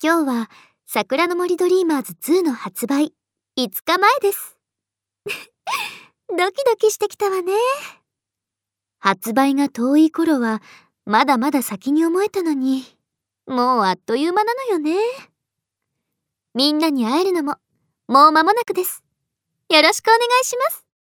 今日は桜の森ドリーマーズ2の発売5日前です。ドキドキしてきたわね。発売が遠い頃はまだまだ先に思えたのに、もうあっという間なのよね。みんなに会えるのももう間もなくです。よろしくお願いします。